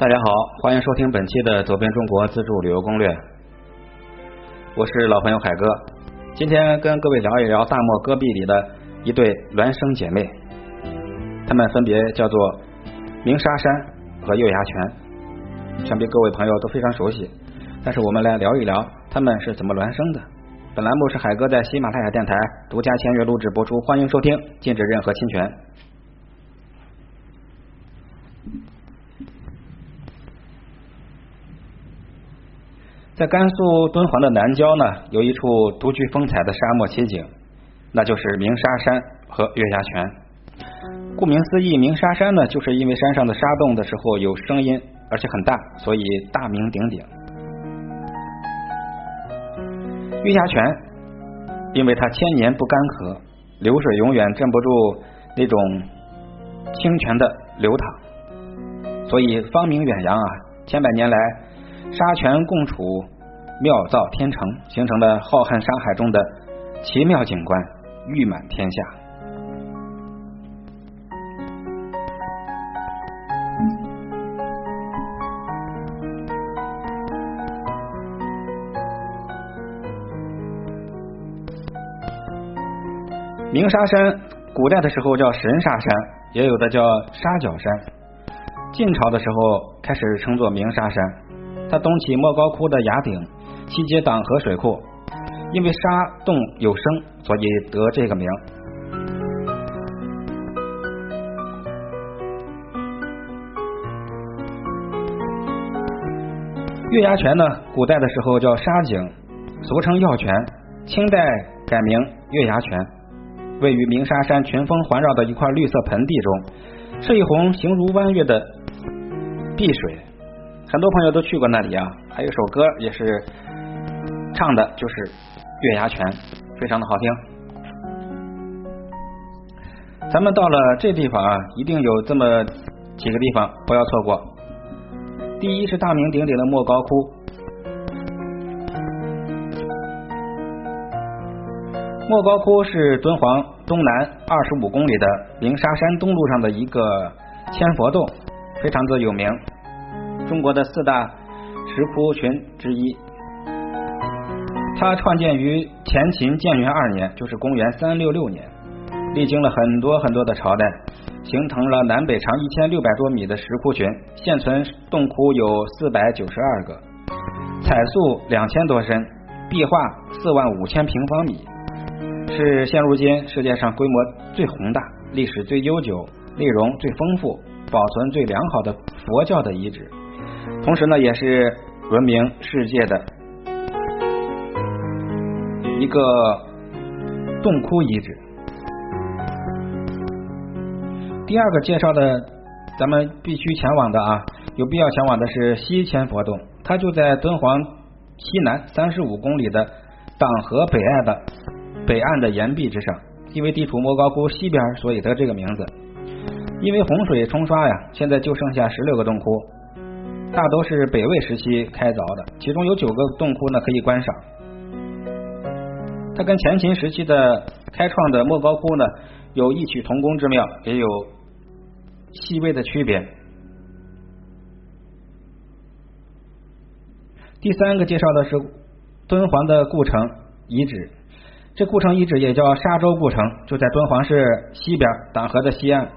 大家好，欢迎收听本期的《走遍中国自助旅游攻略》，我是老朋友海哥。今天跟各位聊一聊大漠戈壁里的一对孪生姐妹，她们分别叫做鸣沙山和月牙泉，想必各位朋友都非常熟悉。但是我们来聊一聊她们是怎么孪生的。本栏目是海哥在喜马拉雅电台独家签约录制播出，欢迎收听，禁止任何侵权。在甘肃敦煌的南郊呢，有一处独具风采的沙漠奇景，那就是鸣沙山和月牙泉。顾名思义，鸣沙山呢，就是因为山上的沙洞的时候有声音，而且很大，所以大名鼎鼎。月牙泉，因为它千年不干涸，流水永远镇不住那种清泉的流淌，所以芳名远扬啊！千百年来。沙泉共处，妙造天成，形成了浩瀚沙海中的奇妙景观，誉满天下。鸣沙山，古代的时候叫神沙山，也有的叫沙角山。晋朝的时候开始称作鸣沙山。它东起莫高窟的崖顶，西接党河水库，因为沙洞有声，所以得这个名。月牙泉呢，古代的时候叫沙井，俗称药泉，清代改名月牙泉，位于鸣沙山群峰环绕的一块绿色盆地中，是一泓形如弯月的碧水。很多朋友都去过那里啊，还有首歌也是唱的，就是《月牙泉》，非常的好听。咱们到了这地方啊，一定有这么几个地方不要错过。第一是大名鼎鼎的莫高窟，莫高窟是敦煌东南二十五公里的鸣沙山东路上的一个千佛洞，非常的有名。中国的四大石窟群之一，它创建于前秦建元二年，就是公元三六六年，历经了很多很多的朝代，形成了南北长一千六百多米的石窟群。现存洞窟有四百九十二个，彩塑两千多身，壁画四万五千平方米，是现如今世界上规模最宏大、历史最悠久、内容最丰富、保存最良好的佛教的遗址。同时呢，也是闻名世界的一个洞窟遗址。第二个介绍的，咱们必须前往的啊，有必要前往的是西千佛洞，它就在敦煌西南三十五公里的党河北岸的北岸的岩壁之上，因为地处莫高窟西边，所以得这个名字。因为洪水冲刷呀，现在就剩下十六个洞窟。大都是北魏时期开凿的，其中有九个洞窟呢可以观赏。它跟前秦时期的开创的莫高窟呢有异曲同工之妙，也有细微的区别。第三个介绍的是敦煌的故城遗址，这故城遗址也叫沙洲故城，就在敦煌市西边党河的西岸，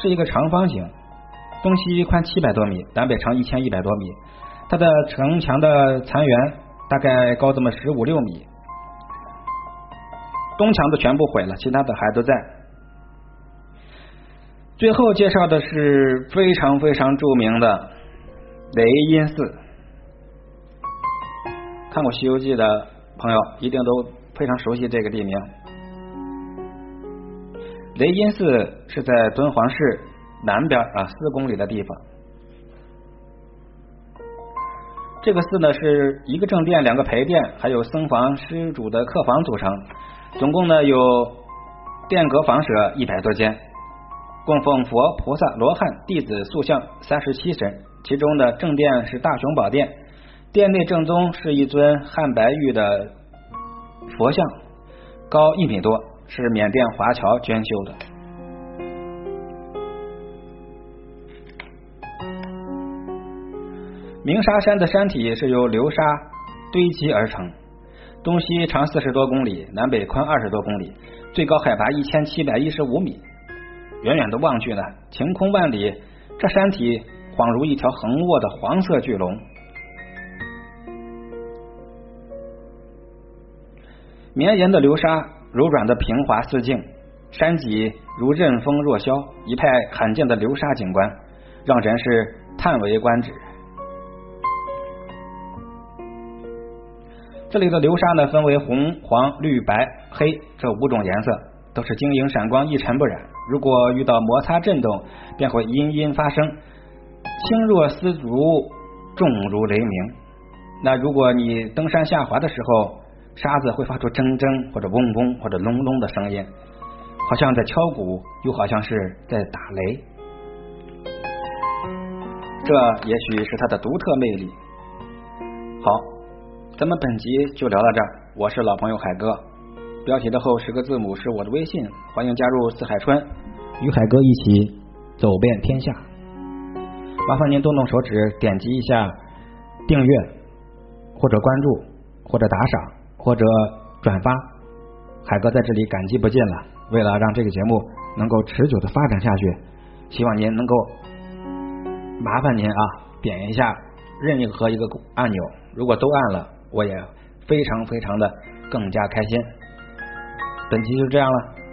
是一个长方形。东西宽七百多米，南北长一千一百多米。它的城墙的残垣大概高这么十五六米。东墙的全部毁了，其他的还都在。最后介绍的是非常非常著名的雷音寺。看过《西游记》的朋友一定都非常熟悉这个地名。雷音寺是在敦煌市。南边啊，四公里的地方，这个寺呢是一个正殿、两个陪殿，还有僧房、施主的客房组成，总共呢有殿阁房舍一百多间，供奉佛、菩萨、罗汉、弟子塑像三十七身，其中的正殿是大雄宝殿，殿内正宗是一尊汉白玉的佛像，高一米多，是缅甸华侨捐修的。鸣沙山的山体是由流沙堆积而成，东西长四十多公里，南北宽二十多公里，最高海拔一千七百一十五米。远远的望去呢，晴空万里，这山体恍如一条横卧的黄色巨龙。绵延的流沙，柔软的平滑似镜，山脊如刃锋若削，一派罕见的流沙景观，让人是叹为观止。这里的流沙呢，分为红、黄、绿、白、黑这五种颜色，都是晶莹闪光，一尘不染。如果遇到摩擦震动，便会隐隐发声，轻若丝竹，重如雷鸣。那如果你登山下滑的时候，沙子会发出铮铮或者嗡嗡或者隆隆的声音，好像在敲鼓，又好像是在打雷。这也许是它的独特魅力。好，咱们本集就聊到这儿。我是老朋友海哥，标题的后十个字母是我的微信，欢迎加入四海春，与海哥一起走遍天下。麻烦您动动手指，点击一下订阅或者关注或者打赏。或者转发，海哥在这里感激不尽了。为了让这个节目能够持久的发展下去，希望您能够麻烦您啊，点一下任何一个按钮。如果都按了，我也非常非常的更加开心。本期就这样了。